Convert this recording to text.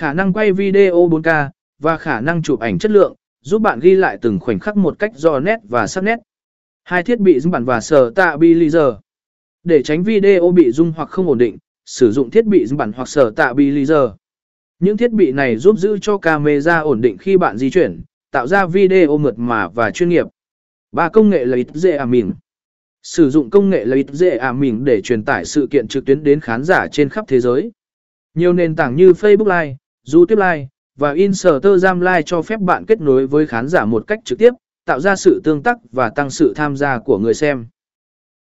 Khả năng quay video 4K và khả năng chụp ảnh chất lượng, giúp bạn ghi lại từng khoảnh khắc một cách rõ nét và sắc nét. Hai thiết bị dung bản và sở stabilizer. Để tránh video bị rung hoặc không ổn định, sử dụng thiết bị dung bản hoặc sở stabilizer. Những thiết bị này giúp giữ cho camera ổn định khi bạn di chuyển, tạo ra video mượt mà và chuyên nghiệp. Ba công nghệ lấy dễ à mình. Sử dụng công nghệ lấy dễ à mình để truyền tải sự kiện trực tuyến đến khán giả trên khắp thế giới. Nhiều nền tảng như Facebook Live, Du tiếp Live và Instagram Live cho phép bạn kết nối với khán giả một cách trực tiếp, tạo ra sự tương tác và tăng sự tham gia của người xem.